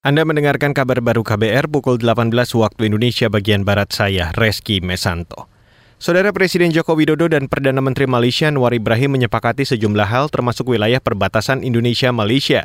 Anda mendengarkan kabar baru KBR pukul 18 waktu Indonesia bagian Barat saya, Reski Mesanto. Saudara Presiden Joko Widodo dan Perdana Menteri Malaysia Anwar Ibrahim menyepakati sejumlah hal termasuk wilayah perbatasan Indonesia-Malaysia.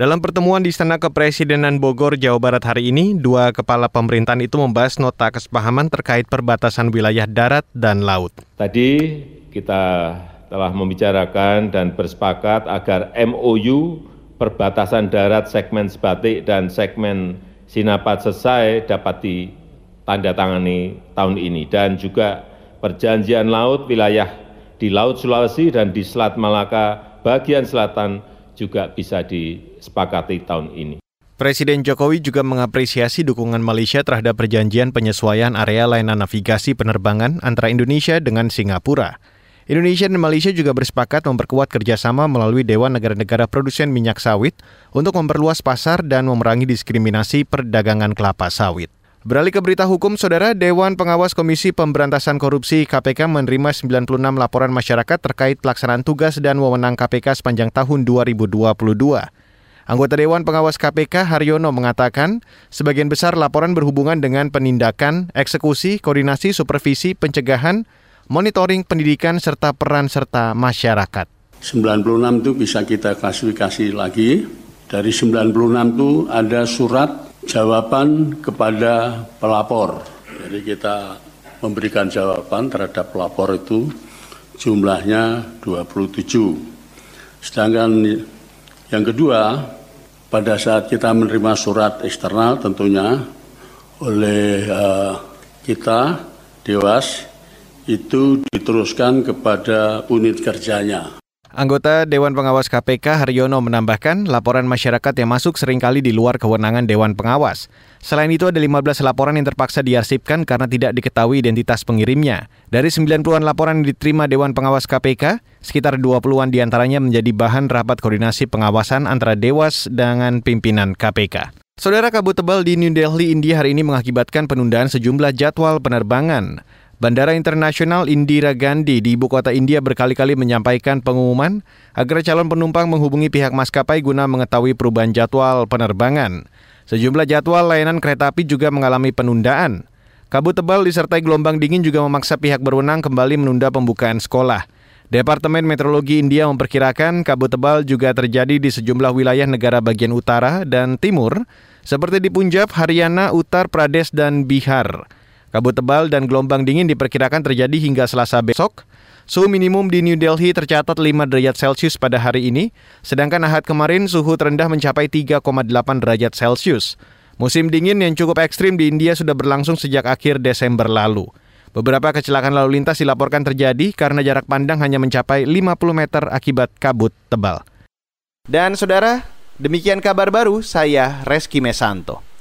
Dalam pertemuan di Istana Kepresidenan Bogor, Jawa Barat hari ini, dua kepala pemerintahan itu membahas nota kesepahaman terkait perbatasan wilayah darat dan laut. Tadi kita telah membicarakan dan bersepakat agar MOU perbatasan darat segmen Sebatik dan segmen Sinapat selesai dapat ditandatangani tahun ini dan juga perjanjian laut wilayah di Laut Sulawesi dan di Selat Malaka bagian selatan juga bisa disepakati tahun ini. Presiden Jokowi juga mengapresiasi dukungan Malaysia terhadap perjanjian penyesuaian area layanan navigasi penerbangan antara Indonesia dengan Singapura. Indonesia dan Malaysia juga bersepakat memperkuat kerjasama melalui Dewan Negara-Negara Produsen Minyak Sawit untuk memperluas pasar dan memerangi diskriminasi perdagangan kelapa sawit. Beralih ke berita hukum, Saudara Dewan Pengawas Komisi Pemberantasan Korupsi KPK menerima 96 laporan masyarakat terkait pelaksanaan tugas dan wewenang KPK sepanjang tahun 2022. Anggota Dewan Pengawas KPK Haryono mengatakan, sebagian besar laporan berhubungan dengan penindakan, eksekusi, koordinasi, supervisi, pencegahan, monitoring pendidikan serta peran serta masyarakat. 96 itu bisa kita klasifikasi lagi. Dari 96 itu ada surat jawaban kepada pelapor. Jadi kita memberikan jawaban terhadap pelapor itu jumlahnya 27. Sedangkan yang kedua, pada saat kita menerima surat eksternal tentunya oleh uh, kita, Dewas, itu diteruskan kepada unit kerjanya. Anggota Dewan Pengawas KPK Haryono menambahkan laporan masyarakat yang masuk sering kali di luar kewenangan Dewan Pengawas. Selain itu ada 15 laporan yang terpaksa diarsipkan karena tidak diketahui identitas pengirimnya. Dari 90-an laporan yang diterima Dewan Pengawas KPK, sekitar 20-an di antaranya menjadi bahan rapat koordinasi pengawasan antara Dewas dengan pimpinan KPK. Saudara kabut tebal di New Delhi, India hari ini mengakibatkan penundaan sejumlah jadwal penerbangan. Bandara Internasional Indira Gandhi di ibu kota India berkali-kali menyampaikan pengumuman agar calon penumpang menghubungi pihak maskapai guna mengetahui perubahan jadwal penerbangan. Sejumlah jadwal layanan kereta api juga mengalami penundaan. Kabut tebal disertai gelombang dingin juga memaksa pihak berwenang kembali menunda pembukaan sekolah. Departemen Meteorologi India memperkirakan kabut tebal juga terjadi di sejumlah wilayah negara bagian utara dan timur, seperti di Punjab, Haryana, Uttar Pradesh, dan Bihar. Kabut tebal dan gelombang dingin diperkirakan terjadi hingga Selasa besok. Suhu minimum di New Delhi tercatat 5 derajat Celcius pada hari ini, sedangkan Ahad kemarin suhu terendah mencapai 3,8 derajat Celcius. Musim dingin yang cukup ekstrim di India sudah berlangsung sejak akhir Desember lalu. Beberapa kecelakaan lalu lintas dilaporkan terjadi karena jarak pandang hanya mencapai 50 meter akibat kabut tebal. Dan saudara, demikian kabar baru saya Reski Mesanto.